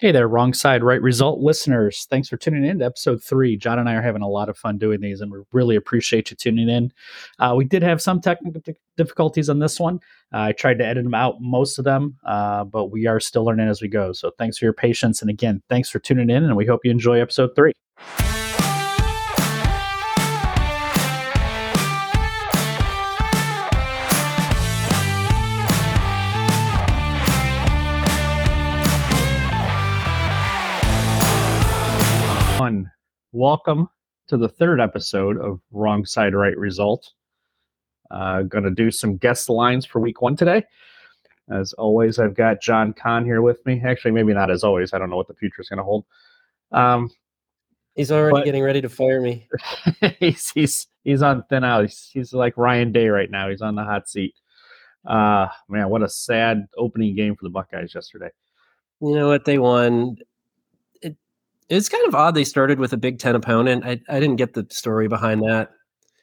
Hey there, wrong side, right result listeners. Thanks for tuning in to episode three. Jon and I are having a lot of fun doing these, and we really appreciate you tuning in. Uh, we did have some technical difficulties on this one. Uh, I tried to edit them out, most of them, uh, but we are still learning as we go. So thanks for your patience. And again, thanks for tuning in, and we hope you enjoy episode three. Welcome to the third episode of Wrong Side Right Result. Uh, going to do some guest lines for week one today. As always, I've got Jon Kahn here with me. Actually, maybe not as always. I don't know what the future is going to hold. Um, he's already but, getting ready to fire me. he's he's he's on thin out. He's, he's like Ryan Day right now. He's on the hot seat. Uh, man, what a sad opening game for the Buckeyes yesterday. You know what? They won it's kind of odd they started with a Big Ten opponent. I, I didn't get the story behind that.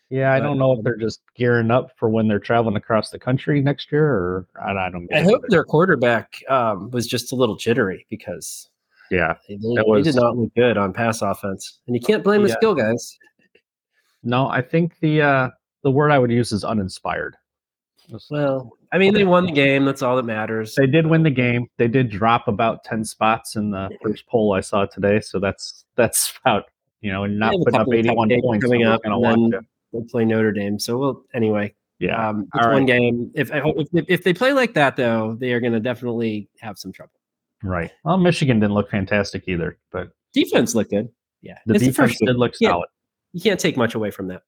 Yeah, I don't know if they're just gearing up for when they're traveling across the country next year, or I, don't. I hope their quarterback um, was just a little jittery because yeah, they, was, did not look good on pass offense, and you can't blame yeah. the skill guys. No, I think the uh, the word I would use is uninspired. Well, I mean, they won the game. That's all that matters. They did win the game. They did drop about ten spots in the first poll I saw today. So that's that's about you know, not putting up eighty-one points coming up, and then they'll play Notre Dame. So we'll anyway. Yeah, um, it's one game. If, if if they play like that, though, they are going to definitely have some trouble. Right. Well, Michigan didn't look fantastic either, but defense looked good. Yeah, the it's defense the did look solid. You can't take much away from that.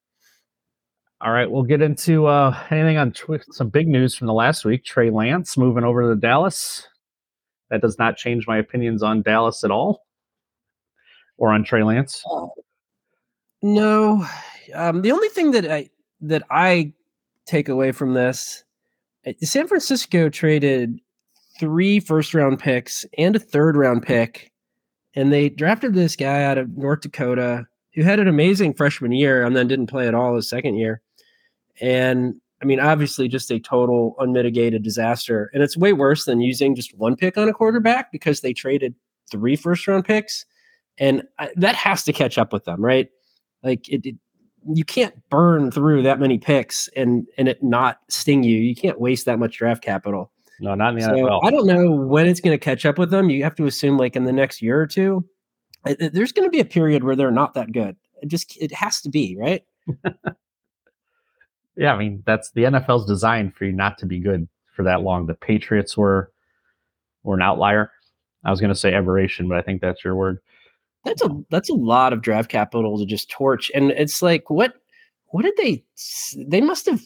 All right, we'll get into uh, anything on some big news from the last week. Trey Lance moving over to Dallas. That does not change my opinions on Dallas at all, or on Trey Lance. Uh, no, um, the only thing that I that I take away from this, eh, San Francisco traded three first round picks and a third round pick, and they drafted this guy out of North Dakota who had an amazing freshman year and then didn't play at all his second year. And I mean, obviously, just a total unmitigated disaster. And it's way worse than using just one pick on a quarterback because they traded three first round picks. And I, that has to catch up with them, right? Like, it, it, you can't burn through that many picks and and it not sting you. You can't waste that much draft capital. No, not in the so NFL. I don't know when it's going to catch up with them. You have to assume like in the next year or two. There's going to be a period where they're not that good. It just it has to be right. Yeah, I mean that's the NFL's designed for you not to be good for that long. The Patriots were were an outlier. I was going to say aberration, but I think that's your word. That's a that's a lot of draft capital to just torch, and it's like what what did they? They must have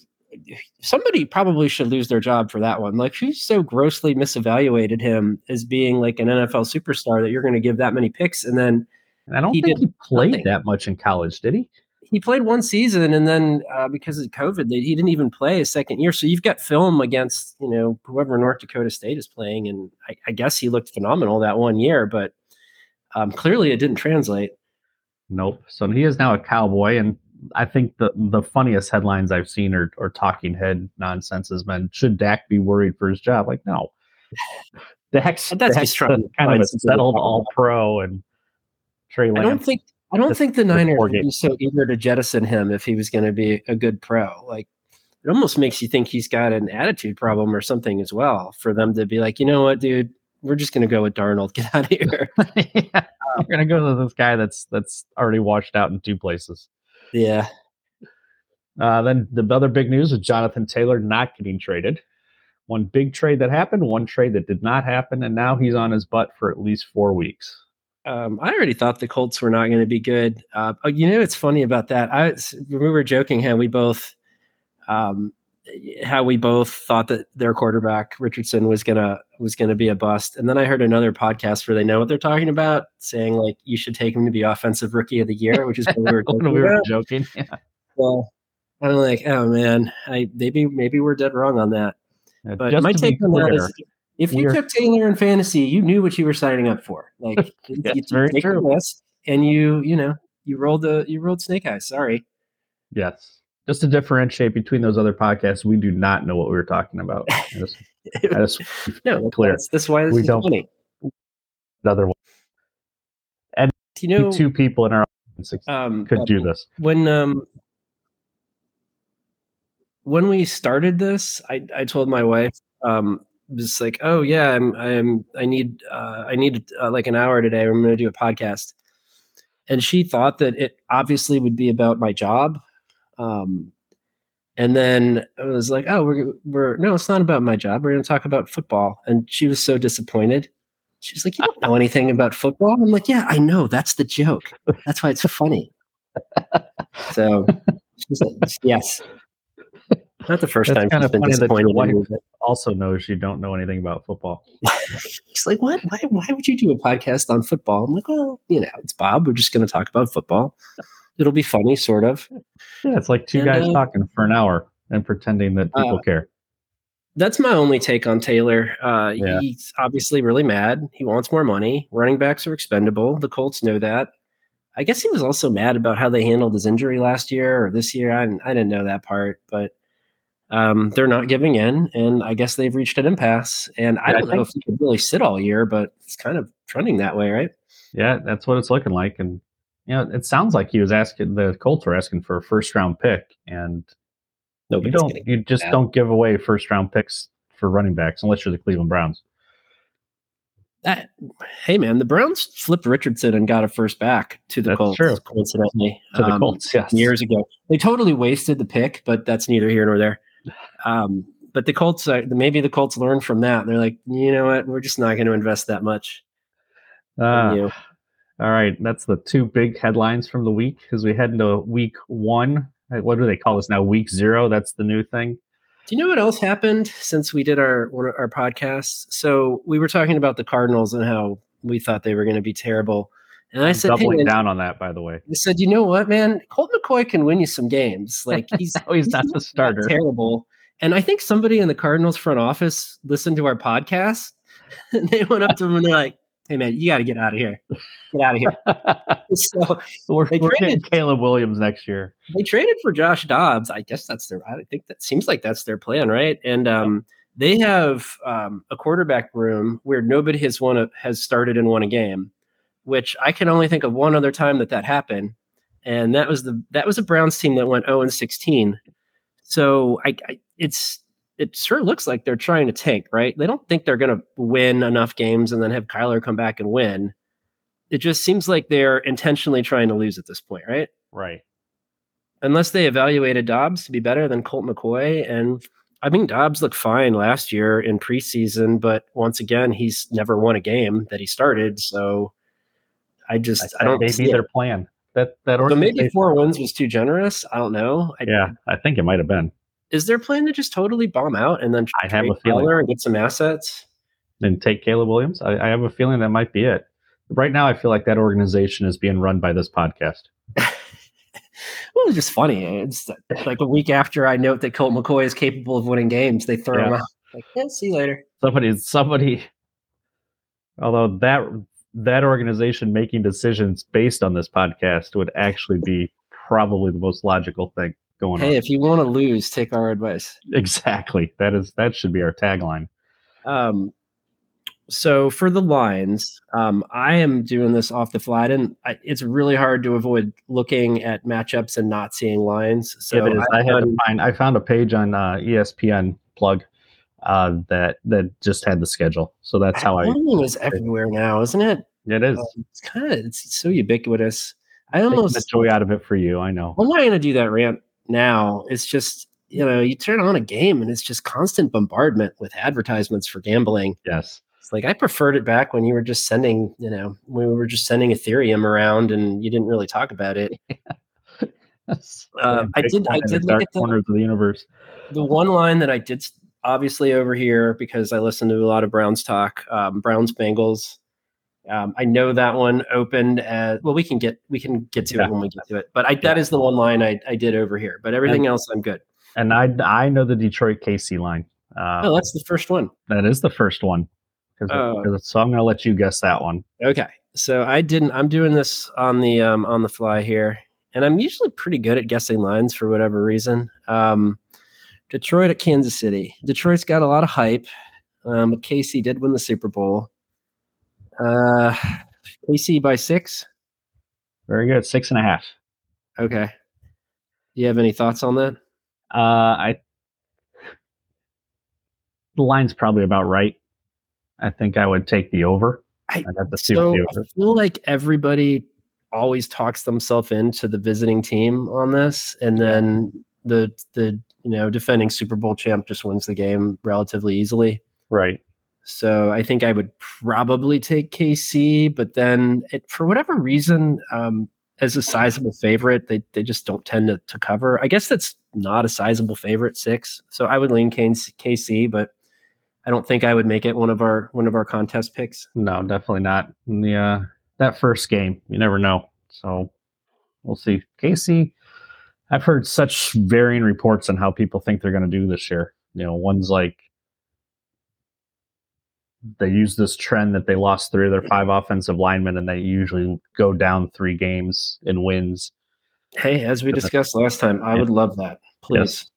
somebody probably should lose their job for that one. Like she's so grossly misevaluated him as being like an NFL superstar that you're going to give that many picks, and then I don't he think he played nothing. that much in college, did he? He played one season and then uh, because of COVID, they, he didn't even play a second year. So you've got film against you know whoever North Dakota State is playing, and I, I guess he looked phenomenal that one year, but um, clearly it didn't translate. Nope. So he is now a cowboy, and I think the the funniest headlines I've seen are, are talking head nonsense has been should Dak be worried for his job? Like no, Dak's, that's Dak's kind of a settled all pro and Trey Lance. I don't think I don't think the Niners would be so eager to jettison him if he was going to be a good pro. Like it almost makes you think he's got an attitude problem or something as well for them to be like, you know what, dude, we're just going to go with Darnold. Get out of here. yeah, we're going to go to this guy that's that's already washed out in two places. Yeah. Uh, then the other big news is Jonathan Taylor not getting traded. One big trade that happened, one trade that did not happen, and now he's on his butt for at least four weeks um, I already thought the Colts were not going to be good. Uh, oh, you know, it's funny about that. I we were joking how we both, um, how we both thought that their quarterback Richardson was gonna was gonna be a bust, and then I heard another podcast where they know what they're talking about, saying like you should take him to be offensive rookie of the year, which is what we were joking. we were joking. Yeah. Well, I'm like, oh man, I maybe maybe we're dead wrong on that. Yeah, but my take on that is if you took Taylor in fantasy, you knew what you were signing up for. Like you, you take true. list and you, you know, you rolled the you rolled snake eyes. Sorry. Yes. Just to differentiate between those other podcasts, we do not know what we were talking about. I just, I just no, clear. That's, that's why this we is don't, funny. another one. And you know, two people in our audience um, could do this. when um when we started this, I I told my wife um just like, oh yeah, I'm I'm I need uh, I need uh, like an hour today. I'm going to do a podcast, and she thought that it obviously would be about my job. Um, and then I was like, oh, we're we're no, it's not about my job. We're going to talk about football. And she was so disappointed. She was like, you don't know anything about football. I'm like, yeah, I know. That's the joke. That's why it's funny. so she's yes. Not the first That's time kind she's of been funny that your Also knows you don't know anything about football. She's like, what? Why, why would you do a podcast on football? I'm like, well, you know, it's Bob. We're just going to talk about football. It'll be funny, sort of. Yeah, it's like two And, guys uh, talking for an hour and pretending that people care. That's my only take on Taylor. Uh, Yeah. He's obviously really mad. He wants more money. Running backs are expendable. The Colts know that. I guess he was also mad about how they handled his injury last year or this year. I didn't, I didn't know that part, but um, they're not giving in, and I guess they've reached an impasse. And I Yeah, I don't know if he could really sit all year, but it's kind of trending that way, right? Yeah, that's what it's looking like. And you know, it sounds like he was asking the Colts were asking for a first round pick, and you Nobody's don't you just don't give away first round picks for running backs unless you're the Cleveland Browns. that, hey man, the Browns flipped Richardson and got a first back to the That's Colts. true. Coincidentally, To the Um, Colts, yes. years ago. They totally wasted the pick, but that's neither here nor there. Um, but the Colts, uh, maybe the Colts learn from that. They're like, you know what, we're just not going to invest that much. you. all right, that's the two big headlines from the week as we head into week one. Uh, What do they call this now? Week zero. That's the new thing. Do you know what else happened since we did our one of our podcasts? So we were talking about the Cardinals and how we thought they were going to be terrible, and I said, hey, Doubling man, down on that, by the way. I said, you know what, man, Colt McCoy can win you some games. Like he's Oh, he's not the not starter. terrible. And I think somebody in the Cardinals front office listened to our podcast and they went up to him and they're like, Hey man, you got to get out of here. Get out of here. so we're They we're traded- Caleb Williams next year. they traded for Josh Dobbs. I guess that's their, I think that seems like that's their plan, right? And um, they have um, a quarterback room where nobody has won a, has started and won a game, which I can only think of one other time that that happened. And that was the, that was a Browns team that went 0 and 16. So I, I it's, it sure looks like they're trying to tank, right? They don't think they're going to win enough games and then have Kyler come back and win. It just seems like they're intentionally trying to lose at this point, right? Right. unless they evaluated Dobbs to be better than Colt McCoy. And I mean, Dobbs looked fine last year in preseason, but once again, he's never won a game that he started. So I just, I, don't maybe see their plan. That that So maybe four wins was too generous. I don't know. I, Yeah, I think it might have been. Is their plan to just totally bomb out and then I have a feeling. And get some assets? And take Caleb Williams. I, I have a feeling that might be it. Right now, I feel like that organization is being run by this podcast. Well, it's just funny. It's like a week after I note that Colt McCoy is capable of winning games, they throw him Yeah. out. Like, yeah, see you later. Somebody, somebody. Although that that organization making decisions based on this podcast would actually be probably the most logical thing going Hey, on. if you want to lose, take our advice. Exactly. That is that should be our tagline. Um, so for the lines, um, I am doing this off the fly. and. I, it's really hard to avoid looking at matchups and not seeing lines. So it is. I I've had to find. I found a page on uh, ESPN plug uh, that that just had the schedule. So that's how I. Volume is everywhere now, isn't it? It is It's kind of it's so ubiquitous. I taking almost the joy out of it for you. I know. I'm not going to do that rant now. It's just you know you turn on a game and it's just constant bombardment with advertisements for gambling. Yes. It's like I preferred it back when you were just sending, you know, when we were just sending Ethereum around and you didn't really talk about it. Uh, I did- I did look at the- corners of the universe. The one line that I did obviously over here because I listened to a lot of Browns talk, um, Browns Bengals. Um, I know that one opened at well, we can get we can get to Yeah. it when we get to it. But I, that is the one line I, I did over here. But everything else, I'm good. And I I know the Detroit KC line. Uh, Oh, that's the first one. that is the first one. 'cause- so I'm going to let you guess that one. Okay. So I didn't I'm doing this on the um on the fly here. And I'm usually pretty good at guessing lines for whatever reason. Um Detroit at Kansas City. Detroit's got a lot of hype. Um but KC did win the Super Bowl. Uh, KC by six. Very good. Six and a half. Okay. Do you have any thoughts on that? Uh, I the line's probably about right. I think I would take the over. I, I'd have to see so I feel like everybody always talks themselves into the visiting team on this, and then the the you know defending Super Bowl champ just wins the game relatively easily. Right. So I think I would probably take KC, but then it, for whatever reason, um, as a sizable favorite, they they just don't tend to, to cover. I guess that's not a sizable favorite six, so I would lean KC, but I don't think I would make it one of our one of our contest picks. No, definitely not. Uh, that first game, you never know. So we'll see. KC, I've heard such varying reports on how people think they're going to do this year. You know, one's like they use this trend that they lost three of their five offensive linemen, and they usually go down three games in wins. Hey, as we discussed last time, I would love that. Please. Yes.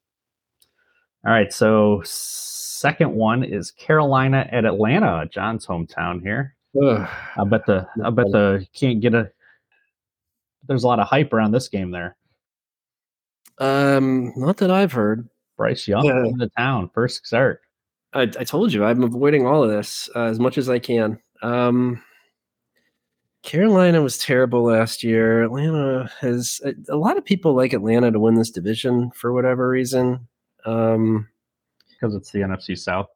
All right, so second one is Carolina at Atlanta, Jon's hometown here. Ugh. I bet the I bet the can't get a. There's a lot of hype around this game there. Um, not that I've heard. Bryce Young Yeah. in the town, first start. I, I told you I'm avoiding all of this uh, as much as I can. Um, Carolina was terrible last year. Atlanta has a, a lot of people like Atlanta to win this division for whatever reason. Um, because it's the NFC South.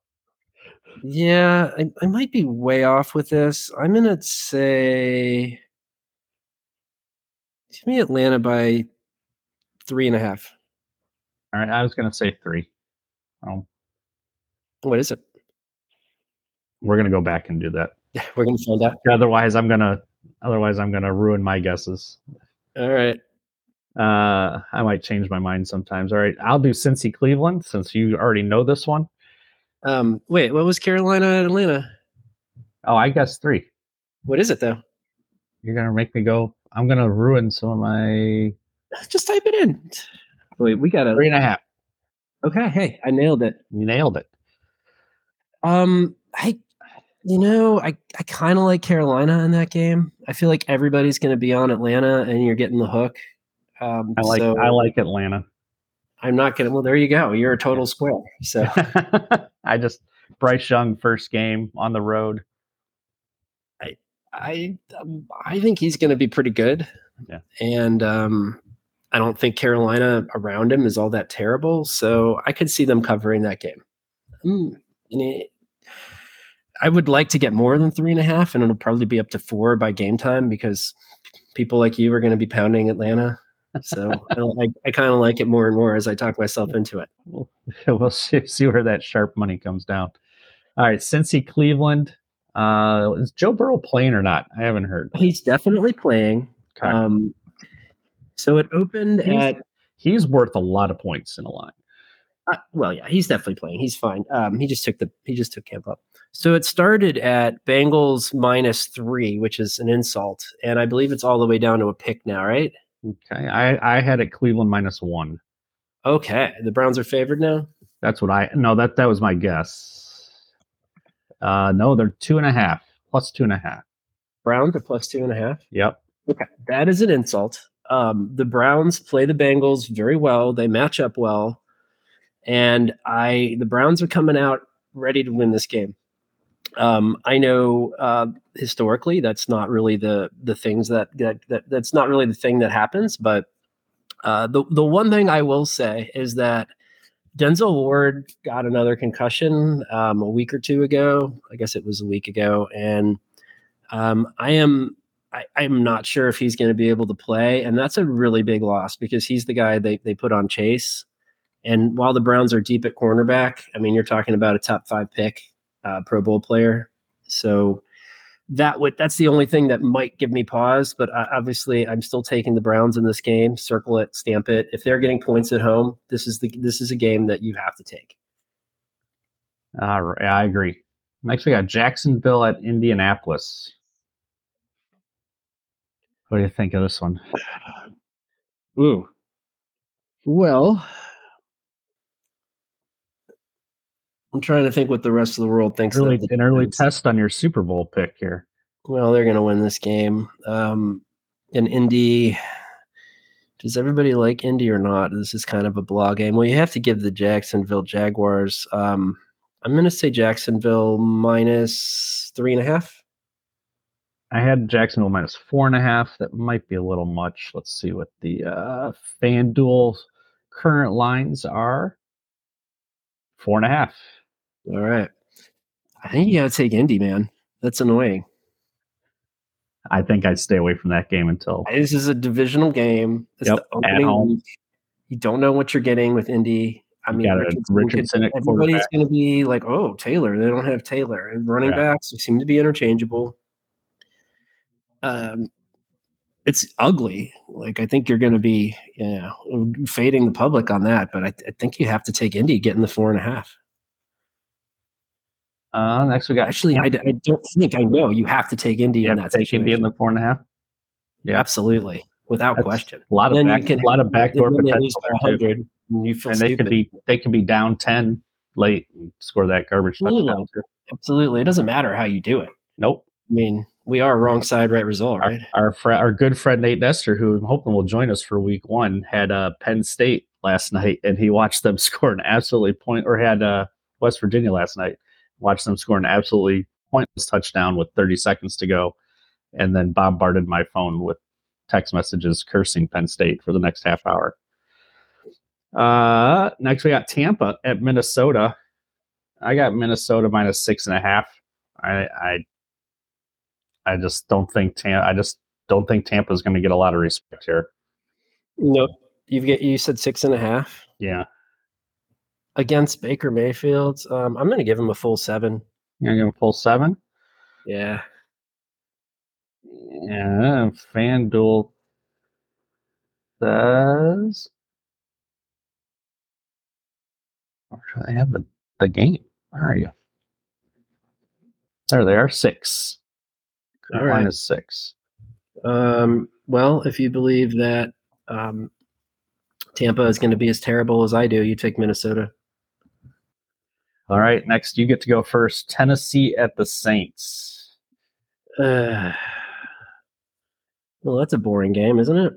yeah, I, I might be way off with this. I'm gonna say give me Atlanta by three and a half. All right, I was gonna say three. Um, What is it? we're gonna go back and do that. We're gonna find out. Otherwise, I'm gonna otherwise I'm gonna ruin my guesses. All right. Uh, I might change my mind sometimes. All right, I'll do Cincy Cleveland since you already know this one. Um, wait, what was Carolina and Atlanta? Oh, I guess three. What is it though? You're gonna make me go. I'm gonna ruin some of my Just type it in. Wait, we got three to. and a half. Okay, hey, I nailed it. You nailed it. Um, I, you know, I I kind of like Carolina in that game. I feel like everybody's going to be on Atlanta, and you're getting the hook. Um, I like so I like Atlanta. I'm not going to. Well, there you go. You're a total square. So I just Bryce Young first game on the road. I um, I think he's going to be pretty good. Yeah. And um, I don't think Carolina around him is all that terrible. So I could see them covering that game. Mm, and it, I would like to get more than three and a half, and it'll probably be up to four by game time because people like you are going to be pounding Atlanta. So I, I, I kind of like it more and more as I talk myself into it. We'll, we'll see, see where that sharp money comes down. All right, Cincy Cleveland. Uh, is Joe Burrow playing or not? I haven't heard. He's definitely playing. Okay. Um, so it opened He's- at He's worth a lot of points in a line. Uh, well, yeah, he's definitely playing. He's fine. Um, he just took the he just took camp up. So it started at Bengals minus three, which is an insult, and I believe it's all the way down to a pick now, right? Okay, I I had it Cleveland minus one. Okay, the Browns are favored now. That's what I no that that was my guess. Uh, no, they're two and a half plus two and a half. Browns are plus two and a half. Yep. Okay, that is an insult. Um, the Browns play the Bengals very well. They match up well, and I the Browns are coming out ready to win this game. Um, I know uh, historically that's not really the the things that, that that that's not really the thing that happens, but uh, the the one thing I will say is that Denzel Ward got another concussion um, a week or two ago. I guess it was a week ago, and um, I am I, I'm not sure if he's going to be able to play, and that's a really big loss because he's the guy they they put on Chase. And while the Browns are deep at cornerback, I mean you're talking about a top five pick, uh, Pro Bowl player. So that would that's the only thing that might give me pause. But uh, obviously, I'm still taking the Browns in this game. Circle it, stamp it. If they're getting points at home, this is the this is a game that you have to take. All right, I agree. Next, we got Jacksonville at Indianapolis. What do you think of this one? Ooh. Well, I'm trying to think what the rest of the world thinks. of Early, the an early test on your Super Bowl pick here. Well, they're going to win this game. Um, in Indy, does everybody like Indy or not? This is kind of a blah game. Well, you have to give the Jacksonville Jaguars. Um, I'm going to say Jacksonville minus three and a half. I had Jacksonville minus four and a half. That might be a little much. Let's see what the uh, FanDuel current lines are. Four and a half. All right. I think you got to take Indy, man. That's annoying. I think I'd stay away from that game until This is a divisional game. It's Yep, the opening week. You don't know what you're getting with Indy. I mean, Richardson, Richardson could- everybody's going to be like, "Oh, Taylor." They don't have Taylor. And running Yeah. backs seem to be interchangeable. Um, it's ugly. Like I think you're going to be, you know, fading the public on that. But I, I think you have to take Indy getting the four and a half. Uh, next we got Actually, I, I don't think I know. You have to take Indy you in that take Indy in the four and a half. yeah. Absolutely, without That's question. A lot of back, can a lot of backdoor potential by there too. 100, and you feel And they could be they could be down ten late and score that garbage Absolutely. touchdown. too. Absolutely. It doesn't matter how you do it. Nope. I mean, we are wrong side, right result, Our right? our, fr- our good friend Nate Nestor, who I'm hoping will join us for week one, had uh, Penn State last night, and he watched them score an absolutely point, or had uh, West Virginia last night, watched them score an absolutely pointless touchdown with 30 seconds to go, and then bombarded my phone with text messages cursing Penn State for the next half hour. Uh, next we got Tampa at Minnesota. I got Minnesota minus six and a half. I I I just don't think Tampa. I just don't think Tampa's going to get a lot of respect here. No, you've get you said six and a half Yeah, against Baker Mayfield. Um, I'm going to give him a full seven. you're going to give him a full seven. Yeah, Yeah, FanDuel says. Where do they have the, the game? Where are you? There they are, six. All right. Minus six. Um, well, if you believe that um, Tampa is going to be as terrible as I do, you take Minnesota. All right, next you get to go first. Tennessee at the Saints. Uh, well, that's a boring game, isn't it?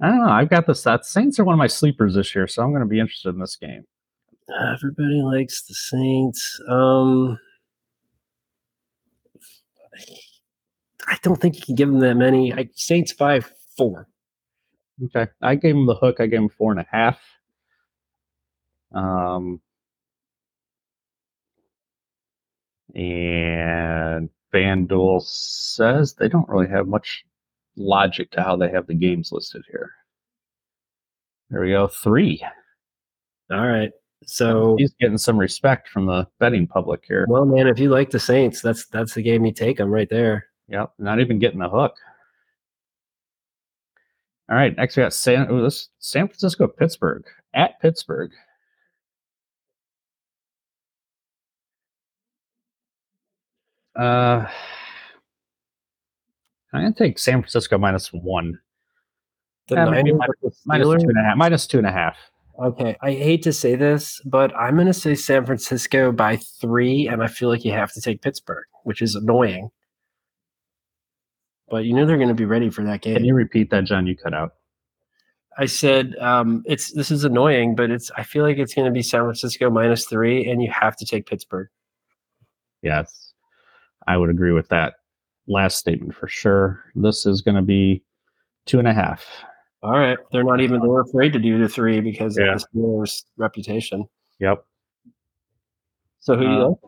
I don't know. I've got the stats. Saints are one of my sleepers this year, so I'm going to be interested in this game. Everybody likes the Saints. Um, I don't think you can give them that many. I, Saints five four. Okay. I gave them the hook. I gave them four and a half. Um, and FanDuel says they don't really have much logic to how they have the games listed here. There we go. Three. All right. So, He's getting some respect from the betting public here. well, man, if you like the Saints, that's that's the game you take them right there. Yep. Not even getting the hook. All right. Next, we got San, oh, this, San Francisco, Pittsburgh. At Pittsburgh. Uh, I'm gonna take San Francisco minus one, The Yeah, maybe Niners with the minus Steelers? two and a half, minus two and a half. Okay, I hate to say this, but I'm going to say San Francisco by three, and I feel like you have to take Pittsburgh, which is annoying. But you know they're going to be ready for that game. Can you repeat that, Jon? You cut out. I said um, it's this is annoying, but it's I feel like it's going to be San Francisco minus three, and you have to take Pittsburgh. Yes, I would agree with that last statement for sure. This is going to be two and a half. All right, they're not even they're afraid to do the three because Yeah. of the Steelers' reputation. Yep. So who do you Uh, like?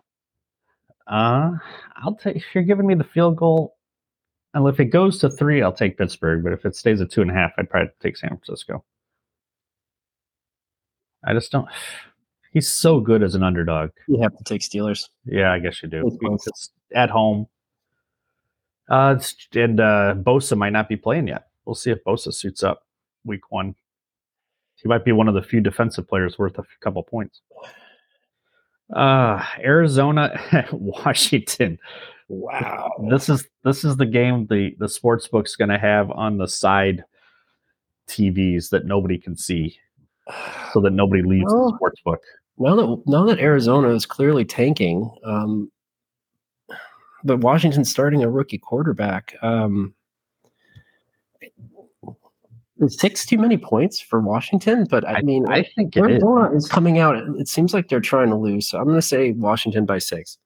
Uh, I'll take if you're giving me the field goal. And if it goes to three, I'll take Pittsburgh. But if it stays at two and a half, I'd probably take San Francisco. I just don't. He's so good as an underdog. You have to take Steelers. Yeah, I guess you do. It's at home. Uh, and uh, Bosa might not be playing yet. We'll see if Bosa suits up week one. He might be one of the few defensive players worth a couple points. Uh, Arizona, Washington. Wow. This is this is the game the the sports book's going to have on the side TVs that nobody can see, so that nobody leaves the Well, sports book. Now that now that Arizona is clearly tanking, um, but Washington's starting a rookie quarterback. Um, six too many points for Washington? But I, I- mean, I think it is. Arizona is coming out. It seems like they're trying to lose. So I'm going to say Washington by six.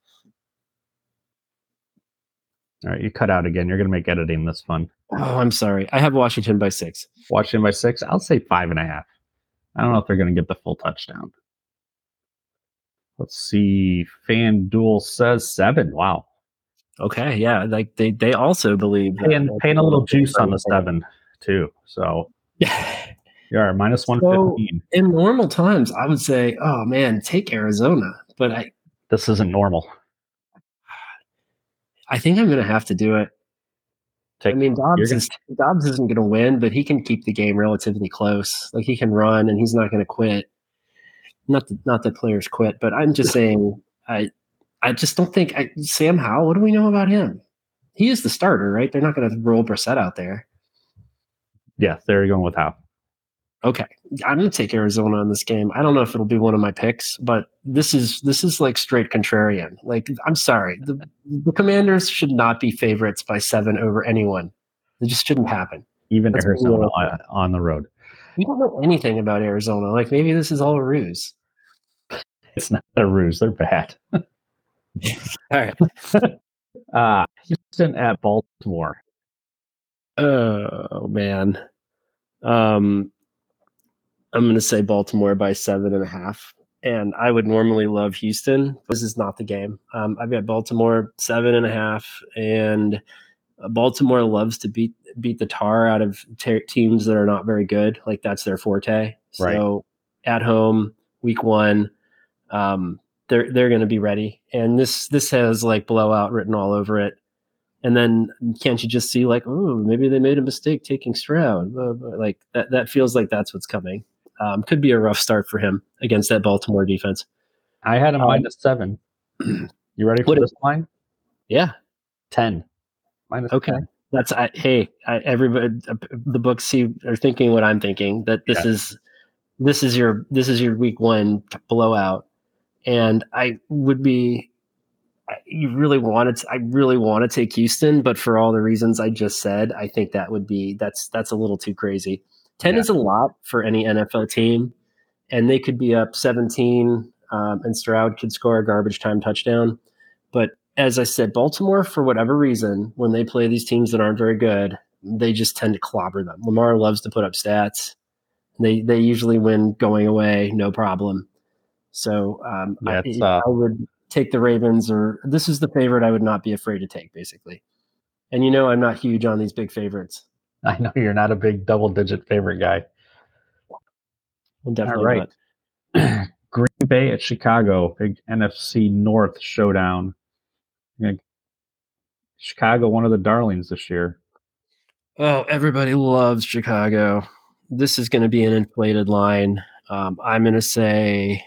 All right, you cut out again. You're going to make editing this fun. Oh, I'm sorry. I have Washington by six. Washington by six. I'll say five and a half. I don't know if they're going to get the full touchdown. Let's see. FanDuel says seven. Wow. Okay, yeah, like they they also believe that- Paying, paying a little juice on the seven, too. So Yeah. you are minus 115. in normal times, I would say, oh man, take Arizona. But I, This isn't normal. I think I'm going to have to do it. Take, I mean, Dobbs, gonna- is, Dobbs isn't going to win, but he can keep the game relatively close. Like he can run, and he's not going to quit. Not that, not that players quit, but I'm just saying, I, I just don't think I, Sam Howell. What do we know about him? He is the starter, right? They're not going to roll Brissett out there. yeah, there you're going with how. Okay, I'm going to take Arizona in this game. I don't know if it'll be one of my picks, but this is this is like straight contrarian. Like I'm sorry, the the Commanders should not be favorites by seven over anyone. It just shouldn't happen. Even That's Arizona on, on the road. We don't know anything about Arizona. Like maybe this is all a ruse. It's not a ruse. They're bad. All right. Uh, Houston at Baltimore. Oh man. Um I'm gonna say Baltimore by seven and a half. And I would normally love Houston. This is not the game. Um, I've got Baltimore seven and a half, and uh, Baltimore loves to beat beat the tar out of te- teams that are not very good. Like that's their forte. So at home, week one, um, they're they're going to be ready. And this this has like blowout written all over it. And then can't you just see like, oh, maybe they made a mistake taking Stroud? Like that that feels like that's what's coming. Um, could be a rough start for him against that Baltimore defense. I had a Um, minus seven. You ready for this line? Yeah, 10. Minus Okay. 10. that's I, hey, I, everybody, the books see are thinking what I'm thinking. That this Yeah. is this is your this is your week one blowout, and I would be. I- You really wanted. To, I really want to take Houston, but for all the reasons I just said, I think that would be that's that's a little too crazy. Ten Yeah. is a lot for any NFL team, and they could be up seventeen, um, and Stroud could score a garbage time touchdown. But as I said, Baltimore, for whatever reason, when they play these teams that aren't very good, they just tend to clobber them. Lamar loves to put up stats. They they usually win going away, no problem. So um, Yeah, I, uh, I would take the Ravens, or this is the favorite I would not be afraid to take, basically. And you know, I'm not huge on these big favorites. I know you're not a big double digit favorite guy. I'm definitely All right. not. Green Bay at Chicago, big NFC North showdown. Chicago, one of the darlings this year. Oh, everybody loves Chicago. This is going to be an inflated line. Um, I'm going to say,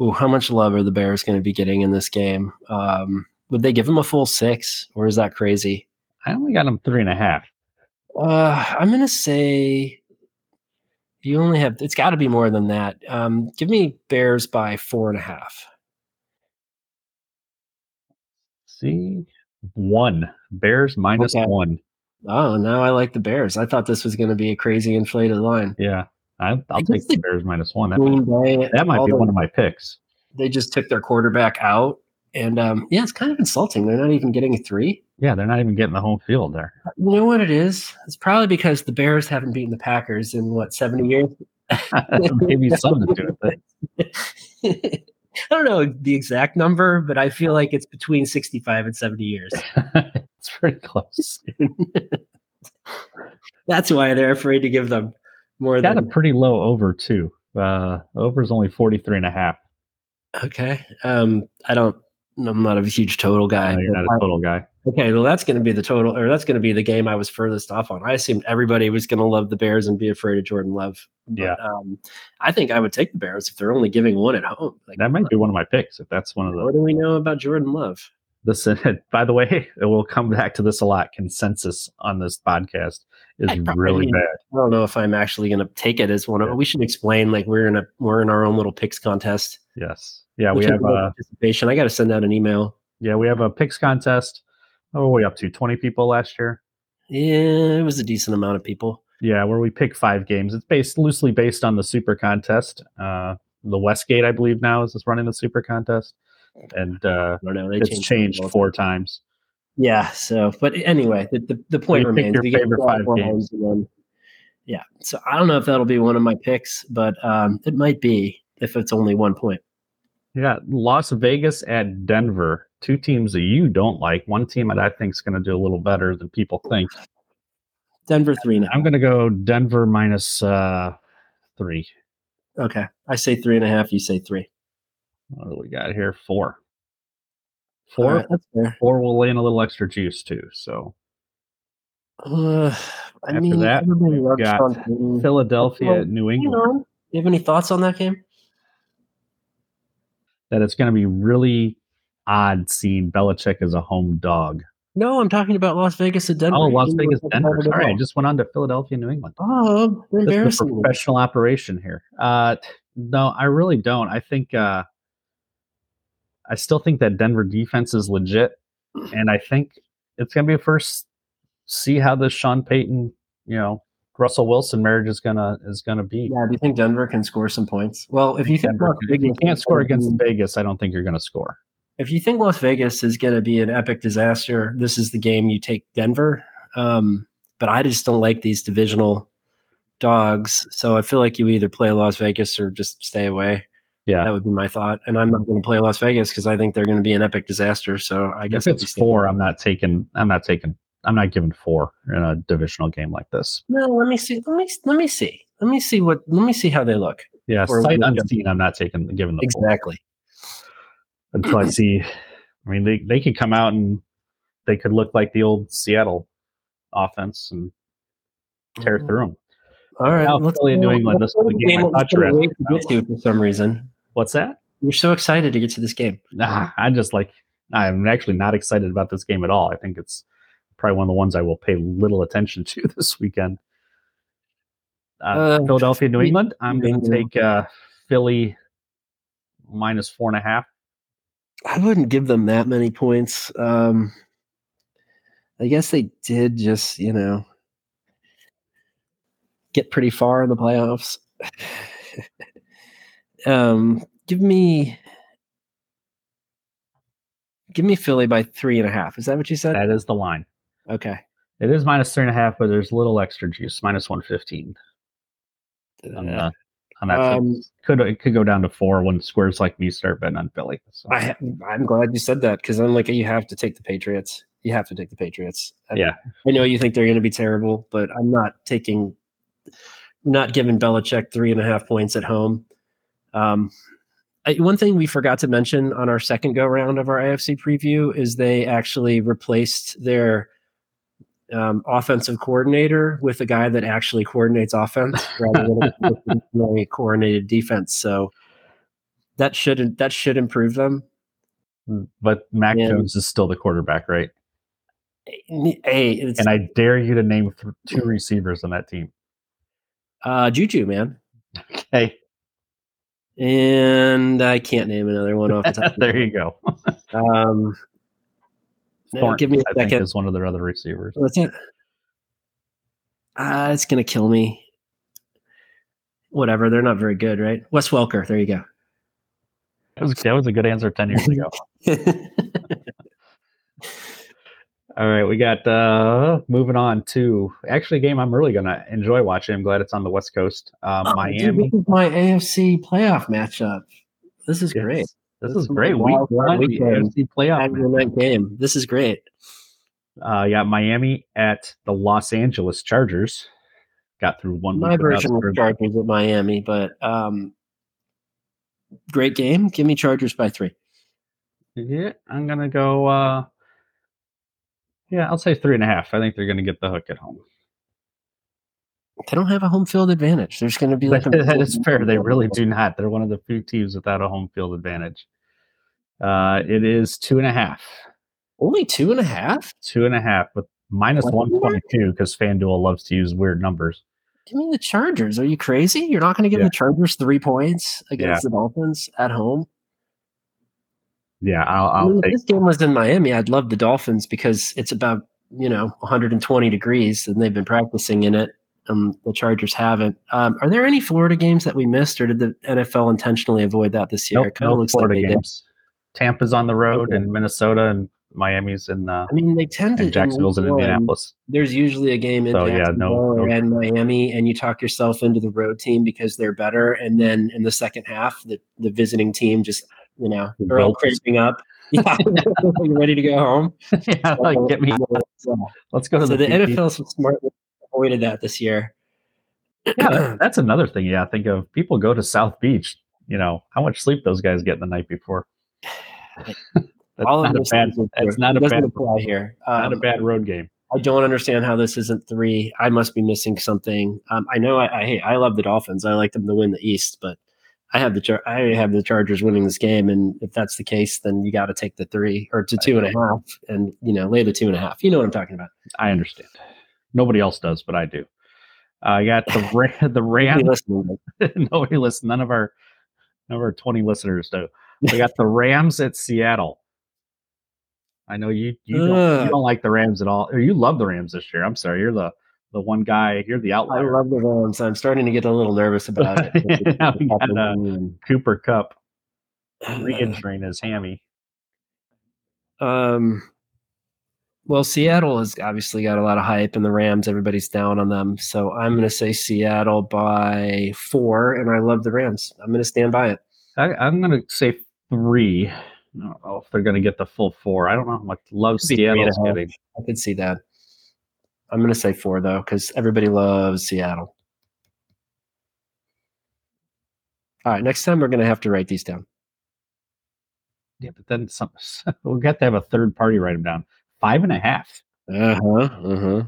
ooh, how much love are the Bears going to be getting in this game? Um, would they give them a full six, or is that crazy? I only got them three and a half. Uh, I'm going to say you only have, it's got to be more than that. Um, give me Bears by four and a half. See, one Bears minus Okay. one. Oh, now I like the Bears. I thought this was going to be a crazy inflated line. Yeah, I, I'll I take the Bears minus one. That, Bay, that might be the- one of my picks. they just took their quarterback out. And um, yeah, it's kind of insulting. They're not even getting a three. Yeah, they're not even getting the home field there. You know what it is? It's probably because the Bears haven't beaten the Packers in what, 70 years? Maybe something to it. I don't know the exact number, but I feel like it's between 65 and 70 years. it's pretty close. That's why they're afraid to give them more Got a pretty low over too. Uh, over is only 43 and a half. Okay. Um, I don't, I'm not a huge total guy. Know you're not a total guy. Okay, well, that's going to be the total, or that's going to be the game I was furthest off on. I assumed everybody was going to love the Bears and be afraid of Jordan Love. But, Yeah. um, I think I would take the Bears if they're only giving one at home. Like, That might be one of my picks if that's one of the what do we know about Jordan Love? this by the way we'll come back to this a lot consensus on this podcast is really bad I don't know if I'm actually going to take it as one of. We should explain like we're in a we're in our own little picks contest. yes yeah We have uh participation. I got to send out an email. Yeah, we have a picks contest. Oh, we up to? 20 people last year? Yeah, it was a decent amount of people. Yeah, where we pick five games. It's based loosely based on the super contest. Uh, the Westgate, I believe, now is running the super contest. And uh, know. It's changed changed four times. Yeah. So, but anyway, the, the, the point remains. we get five games. yeah. So I don't know if that'll be one of my picks, but um, it might be if it's only one point. Yeah, Las Vegas at Denver. Two teams that you don't like. One team that I think is going to do a little better than people think. Denver three half. I'm going to go Denver minus uh, three. Okay. I say three and a half. You say three. What do we got here? Four. Four. right, that's fair. Four will lay in a little extra juice too. So Uh, I After mean, that, we've got Philadelphia at New You England. know, you have any thoughts on that game? That it's going to be really odd seeing Belichick as a home dog. No, I'm talking about Las Vegas at Denver. Oh, Las Vegas, Denver. at it at All right, all. just went on to Philadelphia, New England. Oh, you're This is a embarrassing. professional operation here. Uh, no, I really don't. I think uh, I still think that Denver defense is legit, and I think it's going to be a first see how this Sean Payton, you know, Russell Wilson marriage is gonna is gonna be. Yeah, do you think Denver can score some points? Well, if you think Denver, if you can't score gonna against Vegas, I don't think you're going to score. if you think Las Vegas is going to be an epic disaster, this is the game you take Denver. Um, but I just don't like these divisional dogs, so I feel like you either play Las Vegas or just stay away. Yeah. That would be my thought, and I'm not going to play Las Vegas because I think they're going to be an epic disaster. So I guess If it's four, I'm not taking. I'm not taking. I'm not giving four in a divisional game like this. No, let me see. Let me let me see. Let me see what. Let me see how they look. Yeah, Or sight unseen. I'm not taking giving the four. Exactly. until I see. I mean, they they could come out and they could look like the old Seattle offense and tear Mhm. through them. All right. Now, let's Philly and New England, this is the game I that thought we're you were gonna asking wait to get to for some reason. What's that? You're so excited to get to this game. Nah, I'm just like I'm actually not excited about this game at all. I think it's probably one of the ones I will pay little attention to this weekend. Uh, Uh, Philadelphia, New England. I'm going to take uh, Philly minus four and a half. I wouldn't give them that many points. Um, I guess they did just, you know, get pretty far in the playoffs. um, give me, give me Philly by three and a half. Is that what you said? That is the line. Okay. It is minus three and a half, but there's a little extra juice, minus one fifteen. on the on that. Um, could it could go down to four when squares like me start betting on Philly. So, I, I'm glad you said that because I'm like, you have to take the Patriots. You have to take the Patriots. I- Yeah. I know you think they're going to be terrible, but I'm not taking, not giving Belichick three and a half points at home. Um, I, one thing we forgot to mention on our second go round of our AFC preview is they actually replaced their um, offensive coordinator with a guy that actually coordinates offense rather than a, coordinated defense. So that should that should improve them. but Mac Yeah. Jones is still the quarterback, right? Hey, And I dare you to name th- two receivers on that team. uh, Juju, man. Hey, And I can't name another one off the top. there you go. Um, Thornton, give me a I think second. is one of their other receivers. What's it? Ah, it's gonna kill me. Whatever, they're not very good, right? Wes Welker, there you go. That was that was a good answer ten years ago. All right, we got uh moving on to actually a game I'm really gonna enjoy watching. I'm glad it's on the West Coast. Uh, Oh, dude, Miami. this is my AFC playoff matchup. This is Yes. great. This This is is great. Week one. AFC playoff. Night game. This is great. Uh, yeah, Miami at the Los Angeles Chargers. Got through one. My version of. Chargers at Miami, but um, great game. Give me Chargers by three. Yeah, I'm gonna go. uh Yeah, I'll say three and a half. I think they're gonna get the hook at home. They don't have a home field advantage. There's going to be like a that is fair. They really do not. They're one of the few teams without a home field advantage. Uh, it is two and a half. only two and a half. Two and a half with minus one twenty two because FanDuel loves to use weird numbers. Give me the Chargers. Are you crazy? You're not going to give Yeah. the Chargers three points against Yeah. the Dolphins at home? Yeah, I'll, I I'll mean, take. this game was in Miami, I'd love the Dolphins because it's about you know 120 degrees and they've been practicing in it. Um, the Chargers haven't. Um, are there any Florida games that we missed, or did the NFL intentionally avoid that this year? Nope, no looks Florida like they did. games. Tampa's on the road, Okay. and Minnesota, and Miami's in uh, I mean, they tend to. and Jacksonville's in one, Indianapolis. There's usually a game in So, yeah, no- Jacksonville no- and Miami, and you talk yourself into the road team because they're better. And then in the second half, the, the visiting team just, you know, they're all cramping up. Yeah, you ready to go home? yeah, like get me. So, Let's go to so the. the. NFL smartly avoided that this year. Yeah, that's another thing. Yeah, I think of people go to South Beach. You know how much sleep those guys get the night before. that's All of not a bad. That's not It doesn't bad. apply here. Not a Um, bad road game. I don't understand how this isn't three. I must be missing something. Um, I know. I, I hey, I love the Dolphins. I like them to win the East, but I have the Char- I have the Chargers winning this game, and if that's the case, then you got to take the three or to two and a half, and you know lay the two and a half. You know what I'm talking about. I understand. Nobody else does, but I do. Uh, I got the Ra- the Rams. Nobody listen. None of our none of our twenty listeners do. We got the Rams at Seattle. I know you you don't, you don't like the Rams at all, or you love the Rams this year. I'm sorry, you're the the one guy. You're the outlier. I love the Rams. I'm starting to get a little nervous about it. We got, uh, Cooper Kupp re-injuring his hammy. Um, well, Seattle has obviously got a lot of hype, and the Rams, everybody's down on them. So I'm going to say Seattle by four, and I love the Rams. I'm going to stand by it. I, I'm going to say three. I don't know if they're going to get the full four. I don't know how much love Could be three and a Seattle's getting. I could see that. I'm going to say four though, because everybody loves Seattle. All right, next time we're going to have to write these down. Yeah, but then some. We'll have to have a third party write them down. Five and a half. Uh huh. Uh huh.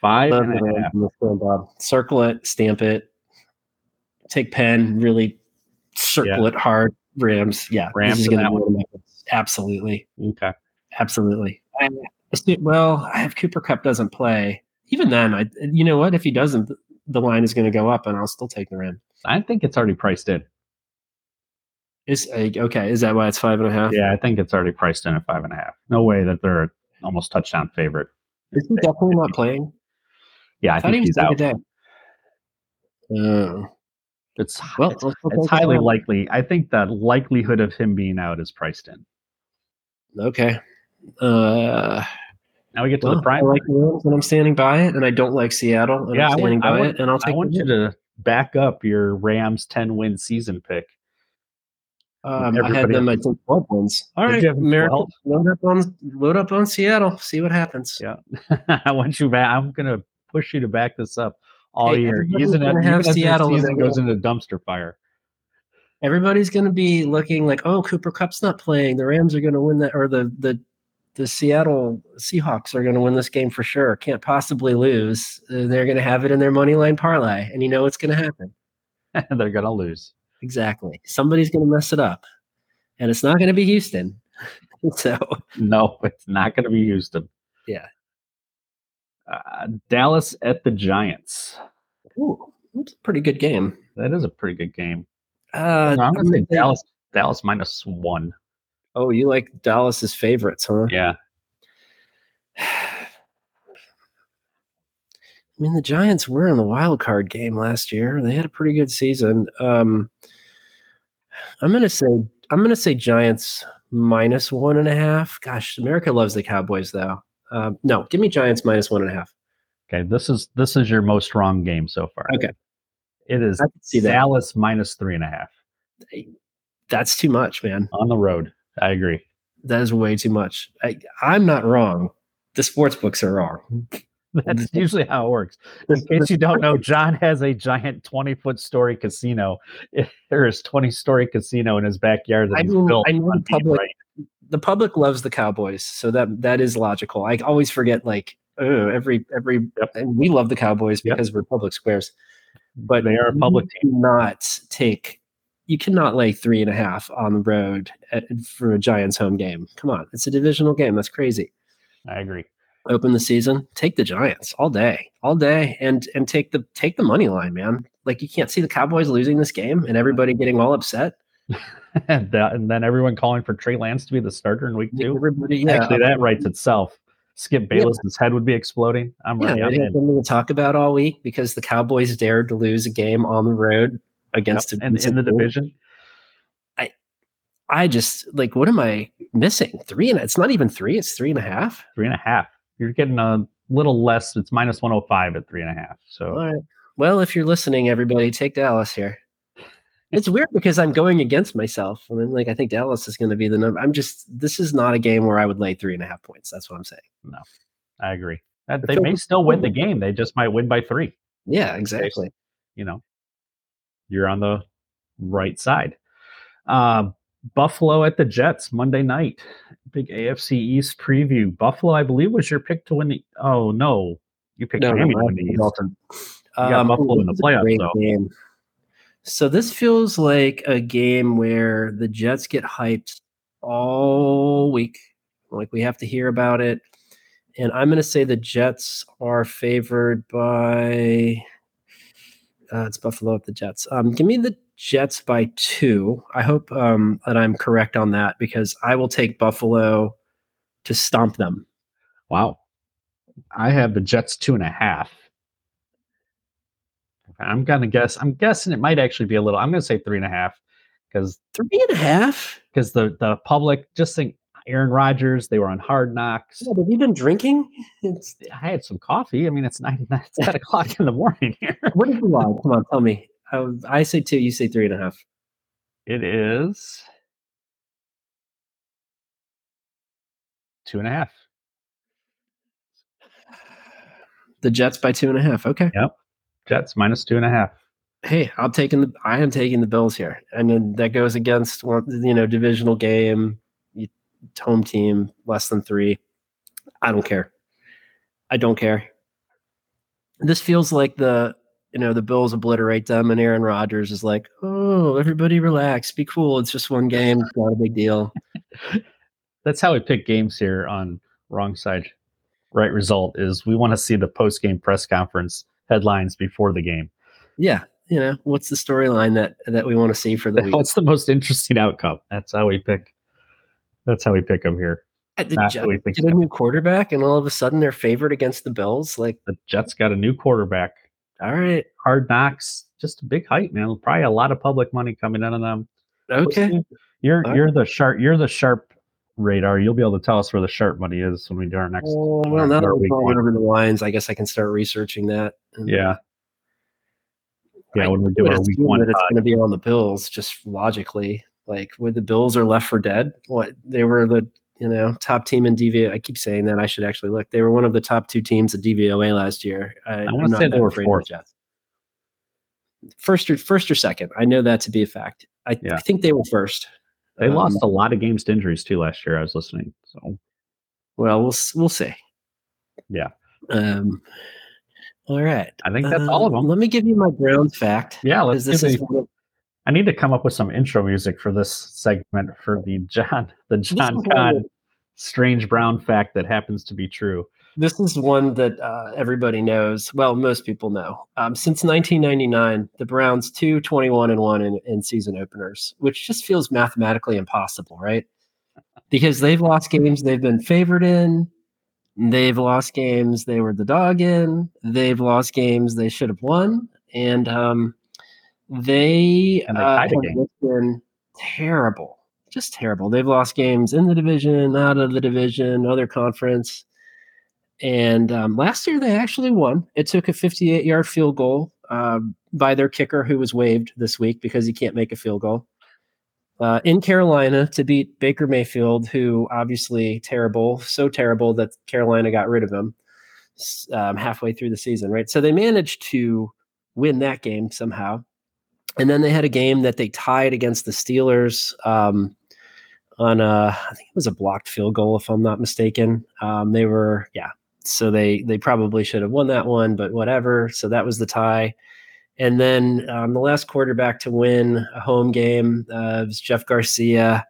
Five and a half. Circle it, stamp it, take pen, really circle it hard. Rams, yeah, this Rams is gonna that be one. one of my- Absolutely, Okay. absolutely. I, well, if Cooper Kupp doesn't play, even then, I you know what? If he doesn't, the line is going to go up, and I'll still take the Rams. I think it's already priced in. Is uh, okay? Is that why it's five and a half? Yeah, I think it's already priced in at five and a half. No way that they're almost touchdown favorite. Is he definitely not playing? Yeah, I, he think he's out. day. Oh. It's well, it's, it's highly likely. I think the likelihood of him being out is priced in. Okay. Uh, Now we get to well, the prime. I like the Rams, and I'm standing by it, and I don't like Seattle, and Yeah, I'm standing want- by want- it, and I'll I want you to back up your Rams ten win season pick. Um, I had them. I think twelve wins. All Did you have them America, load up on load up on Seattle. See what happens. Yeah. I want you back. I'm gonna push you to back this up all Hey, year. Even, gonna if- have Seattle season goes into dumpster fire. Everybody's going to be looking like, oh, Cooper Kupp's not playing. The Rams are going to win that, or the the the Seattle Seahawks are going to win this game for sure. Can't possibly lose. Uh, they're going to have it in their money line parlay, and you know what's going to happen. They're gonna lose. Exactly. Somebody's going to mess it up, and it's not going to be Houston. so No, it's not gonna be Houston. Yeah. Uh, Dallas at the Giants. ooh, that's a pretty good game. That is a pretty good game. Uh, No, I'm gonna say Dallas. Dallas minus one. Oh, you like Dallas's favorites, huh? Yeah. I mean, the Giants were in the wild card game last year. They had a pretty good season. Um, I'm gonna say I'm gonna say Giants minus one and a half. Gosh, America loves the Cowboys though. Um, no, give me Giants minus one and a half. Okay. This is this is your most wrong game so far. Okay. It is I see. Dallas minus three and a half That's too much, man. on the road. I agree. That is way too much. I, I'm not wrong. The sports books are wrong. That's usually how it works. In case you don't know, Jon has a giant 20 foot story casino. There is 20 story casino in his backyard that I he's mean, built. I know the public- right. the public loves the Cowboys, so that that is logical. I always forget like oh, every every Yep. and we love the Cowboys Yep. because we're public squares. But They are a public you cannot take you cannot lay three and a half on the road at, for a Giants home game. Come on, it's a divisional game. That's crazy. I agree. Open the season, take the Giants all day, all day, and and take the take the money line, man. Like you can't see the Cowboys losing this game and everybody getting all upset. and, that, and then everyone calling for Trey Lance to be the starter in week two. Everybody, yeah, Actually, that writes itself. Skip Bayless's head would be exploding. I'm yeah, ready. I'm they have something to talk about all week because the Cowboys dared to lose a game on the road against Yep, and in the division. I I just like, what am I missing? Three and it's not even three; it's three and a half. three and a half. You're getting a little less. It's minus 105 at three and a half. So All right. Well, if you're listening, everybody, take Dallas here. It's weird because I'm going against myself. I mean, like I think Dallas is going to be the number. I'm just. This is not a game where I would lay three and a half points. That's what I'm saying. No, I agree. That they may still win the game. They just might win by three. Yeah, exactly. You know, you're on the right side. Um, Buffalo at the Jets Monday night. Big AFC East preview. Buffalo, I believe, was your pick to win the. Oh no, you picked No, Miami no, to win the You got Buffalo in the this is a playoffs, though. game. So this feels like a game where the Jets get hyped all week. Like we have to hear about it. And I'm going to say the Jets are favored by. Uh, it's Buffalo at the Jets. Um, give me the Jets by two. I hope um, that I'm correct on that because I will take Buffalo to stomp them. Wow. I have the Jets two and a half. I'm gonna guess. I'm guessing it might actually be a little. I'm gonna say three and a half because Three and a half. because the the public just think Aaron Rodgers. They were on Hard Knocks. Yeah, have you been drinking? It's, I had some coffee. I mean, it's nine. It's ten o'clock in the morning here. what is the line? Come on, tell me. I, I say two. You say three and a half. It is two and a half. The Jets by two and a half. Okay. Yep. Jets minus two and a half. Hey, I'm taking the. I am taking the Bills here, and then that goes against one. You know, divisional game, you, home team less than three. I don't care. I don't care. This feels like the you know the Bills obliterate them, and Aaron Rodgers is like, "Oh, everybody relax, be cool. It's just one game. It's not a big deal." That's how we pick games here on wrong side. Right result is we want to see the post game press conference headlines before the game. Yeah, you know, what's the storyline that that we want to see for the week? What's the most interesting outcome? That's how we pick. That's how we pick them here. The That's Jets we get a new quarterback, and all of a sudden they're favored against the Bills. Like, The Jets got a new quarterback. all right, Hard knocks, just a big hype, man. Probably a lot of public money coming in on them. okay, You're All you're the sharp you're the sharp radar. You'll be able to tell us where the sharp money is when we do our next. Oh, well, now that our we're week one. over the lines, I guess I can start researching that. Yeah, uh, yeah. I When we do our week one, it's going to be on the Bills, just logically. Like, where the Bills are left for dead. What they were the you know top team in DVOA. I keep saying that. I should actually look. They were one of the top two teams at DVOA last year. I, wanna say they were of fourth. First or first or second. I know that to be a fact. I, Yeah. I think they were first. they Um, lost a lot of games to injuries too last year. I was listening, so Well, we'll we'll see. Yeah. Um. All right. I think that's all of Um, them. Let me give you my Browns fact. Yeah, let's. This is one of- I need to come up with some intro music for this segment for the Jon the Jon is one Conn that- strange brown fact that happens to be true. this is one that uh, everybody knows. Well, most people know. Um, since 1999, the Browns two 21 and one in, in season openers, which just feels mathematically impossible, right? Because they've lost games they've been favored in. They've lost games they were the dog in. They've lost games they should have won, and um, they, And they uh, have been terrible, just terrible. They've lost games in the division, out of the division, other conference. And um, last year they actually won. It took a 58 yard field goal um, by their kicker, who was waived this week because he can't make a field goal uh, in Carolina to beat Baker Mayfield, who obviously terrible, so terrible that Carolina got rid of him um, halfway through the season, right? So they managed to win that game somehow. And then they had a game that they tied against the Steelers um, on a, I think it was a blocked field goal, if I'm not mistaken. Um, they were, yeah. So they they probably should have won that one, but whatever. So that was the tie. And then um, the last quarterback to win a home game uh, was Jeff Garcia,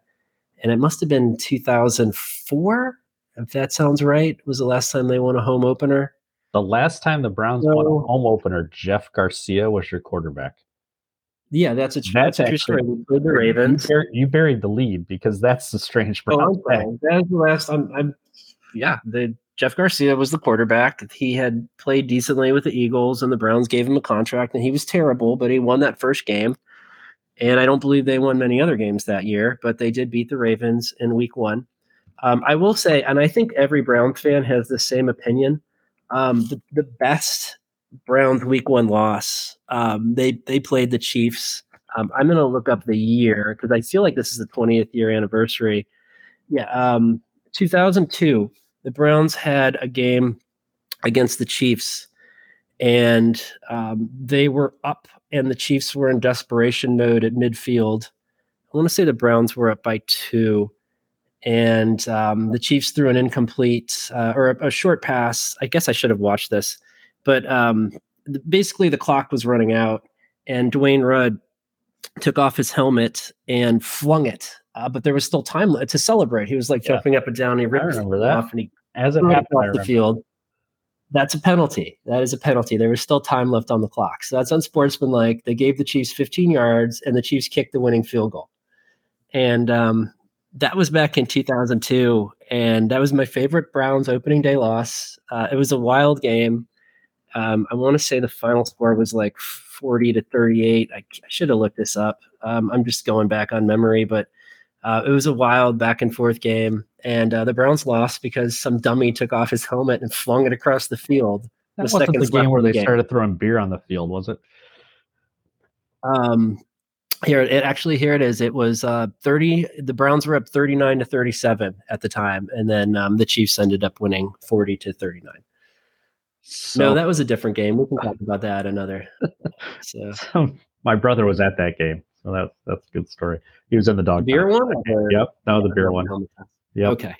and it must have been 2004, if that sounds right. Was the last time they won a home opener? The last time the Browns won a home opener, Jeff Garcia was your quarterback. Yeah, that's a true, That's that's a true actually- story. We the You, Ravens. bur- you buried the lead because that's the strange Oh, Browns I'm thing. sorry. The last. I'm. I'm. Yeah, the Jeff Garcia was the quarterback. He had played decently with the Eagles, and the Browns gave him a contract, and he was terrible, but he won that first game. And I don't believe they won many other games that year, but they did beat the Ravens in Week One. Um, I will say, and I think every Browns fan has the same opinion. Um, the, the best Browns Week One loss. Um, they they played the Chiefs. Um, I'm going to look up the year because I feel like this is the 20th year anniversary. Yeah, um, 2002. The Browns had a game against the Chiefs, and um, they were up, and the Chiefs were in desperation mode at midfield. I want to say the Browns were up by two, and um, the Chiefs threw an incomplete uh, or a, a short pass. I guess I should have watched this, but um, basically the clock was running out, and Dwayne Rudd took off his helmet and flung it. Uh, but there was still time to celebrate. He was like Yeah. jumping up and down. He ripped it that. off and he As it happened, across the field. That's a penalty. That is a penalty. There was still time left on the clock. So that's unsportsmanlike. They gave the Chiefs 15 yards and the Chiefs kicked the winning field goal. And um, that was back in 2002. And that was my favorite Browns opening day loss. Uh, it was a wild game. Um, I want to say the final score was like 40 to 38. I, I should have looked this up. Um, I'm just going back on memory, but uh, it was a wild back and forth game, and uh, the Browns lost because some dummy took off his helmet and flung it across the field. That with wasn't the game where the they game. started throwing beer on the field, was it? Um, here it actually here it is. It was uh, thirty. The Browns were up thirty nine to thirty seven at the time, and then um, the Chiefs ended up winning forty to thirty nine. So, no, that was a different game. We can talk about that another. So my brother was at that game, so that's that's a good story. He was in the dog. beer one. or- Yep, no, the beer one. Yep. Okay.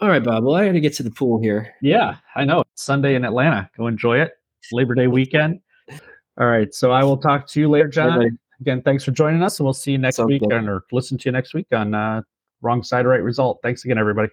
All right, Bob. Well, I got to get to the pool here. Yeah, I know. Sunday in Atlanta. Go enjoy it. Labor Day weekend. All right. So I will talk to you later, Jon. buddy. Again, thanks for joining us, and we'll see you next Sounds week good. or listen to you next week on uh, Wrong Side Right Result. Thanks again, everybody.